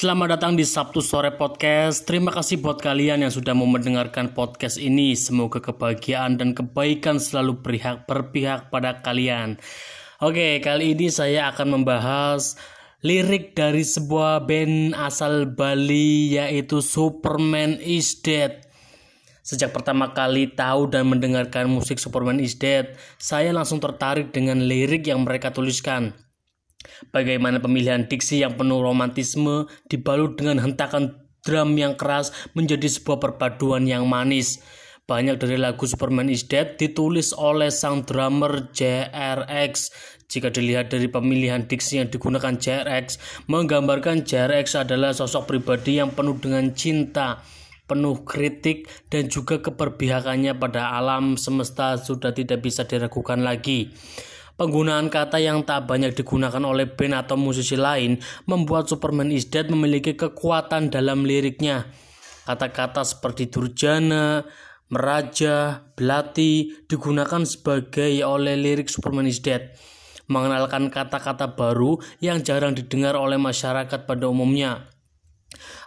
Selamat datang di Sabtu Sore Podcast. Terima kasih buat kalian yang sudah mau mendengarkan podcast ini. Semoga kebahagiaan dan kebaikan selalu berpihak, berpihak pada kalian. Oke, kali ini saya akan membahas lirik dari sebuah band asal Bali yaitu Superman is Dead. Sejak pertama kali tahu dan mendengarkan musik Superman is Dead, saya langsung tertarik dengan lirik yang mereka tuliskan. Bagaimana pemilihan diksi yang penuh romantisme dibalut dengan hentakan drum yang keras menjadi sebuah perpaduan yang manis. Banyak dari lagu Superman is Dead ditulis oleh sang drummer JRX. Jika dilihat dari pemilihan diksi yang digunakan JRX, menggambarkan JRX adalah sosok pribadi yang penuh dengan cinta, penuh kritik, dan juga keperbihakannya pada alam semesta sudah tidak bisa diragukan lagi. Penggunaan kata yang tak banyak digunakan oleh band atau musisi lain membuat Superman is Dead memiliki kekuatan dalam liriknya. Kata-kata seperti durjana, meraja, belati digunakan sebagai oleh lirik Superman is Dead mengenalkan kata-kata baru yang jarang didengar oleh masyarakat pada umumnya.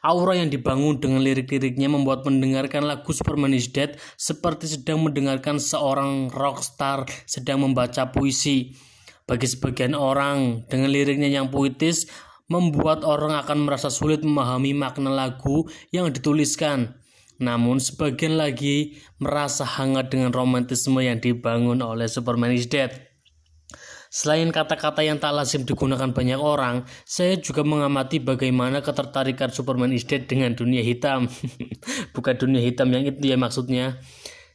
Aura yang dibangun dengan lirik-liriknya membuat mendengarkan lagu Superman is Dead seperti sedang mendengarkan seorang rockstar sedang membaca puisi. Bagi sebagian orang, dengan liriknya yang puitis, membuat orang akan merasa sulit memahami makna lagu yang dituliskan. Namun sebagian lagi merasa hangat dengan romantisme yang dibangun oleh Superman is Dead. Selain kata-kata yang tak lazim digunakan banyak orang, saya juga mengamati bagaimana ketertarikan Superman is Dead dengan dunia hitam. Bukan dunia hitam yang itu ya maksudnya.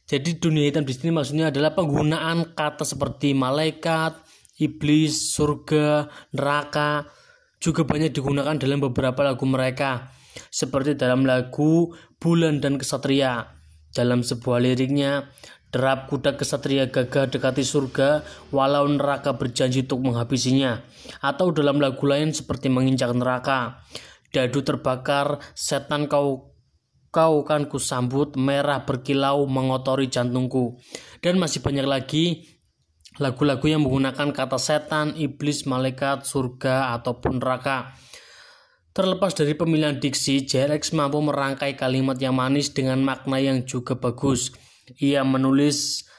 Jadi dunia hitam di sini maksudnya adalah penggunaan kata seperti malaikat, iblis, surga, neraka juga banyak digunakan dalam beberapa lagu mereka. Seperti dalam lagu Bulan dan Kesatria. Dalam sebuah liriknya, Derap kuda kesatria gagah dekati surga, walau neraka berjanji untuk menghabisinya. Atau dalam lagu lain seperti menginjak neraka. Dadu terbakar, setan kau kau kan kusambut, merah berkilau mengotori jantungku. Dan masih banyak lagi lagu-lagu yang menggunakan kata setan, iblis, malaikat, surga, ataupun neraka. Terlepas dari pemilihan diksi, JRX mampu merangkai kalimat yang manis dengan makna yang juga bagus. Ia menulis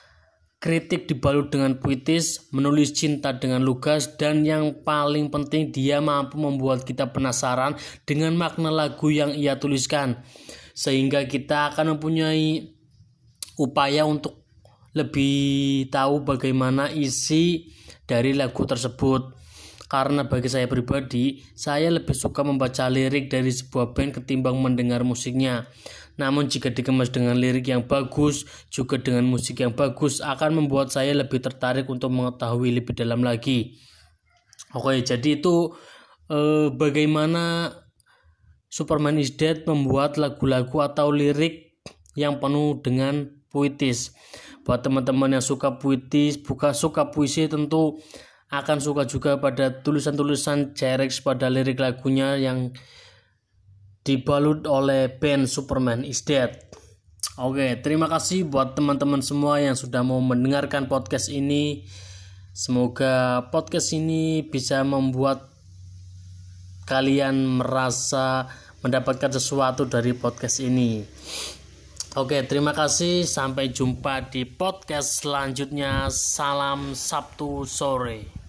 kritik dibalut dengan puitis, menulis cinta dengan lugas, dan yang paling penting dia mampu membuat kita penasaran dengan makna lagu yang ia tuliskan. Sehingga kita akan mempunyai upaya untuk lebih tahu bagaimana isi dari lagu tersebut. Karena bagi saya pribadi, saya lebih suka membaca lirik dari sebuah band ketimbang mendengar musiknya. Namun jika dikemas dengan lirik yang bagus, juga dengan musik yang bagus, akan membuat saya lebih tertarik untuk mengetahui lebih dalam lagi. Oke, jadi itu eh, bagaimana Superman is Dead membuat lagu-lagu atau lirik yang penuh dengan puitis. Buat teman-teman yang suka puitis, buka suka puisi tentu akan suka juga pada tulisan-tulisan Jerex pada lirik lagunya yang dibalut oleh band Superman is Dead. Oke, terima kasih buat teman-teman semua yang sudah mau mendengarkan podcast ini. Semoga podcast ini bisa membuat kalian merasa mendapatkan sesuatu dari podcast ini. Oke, terima kasih. Sampai jumpa di podcast selanjutnya. Salam Sabtu sore.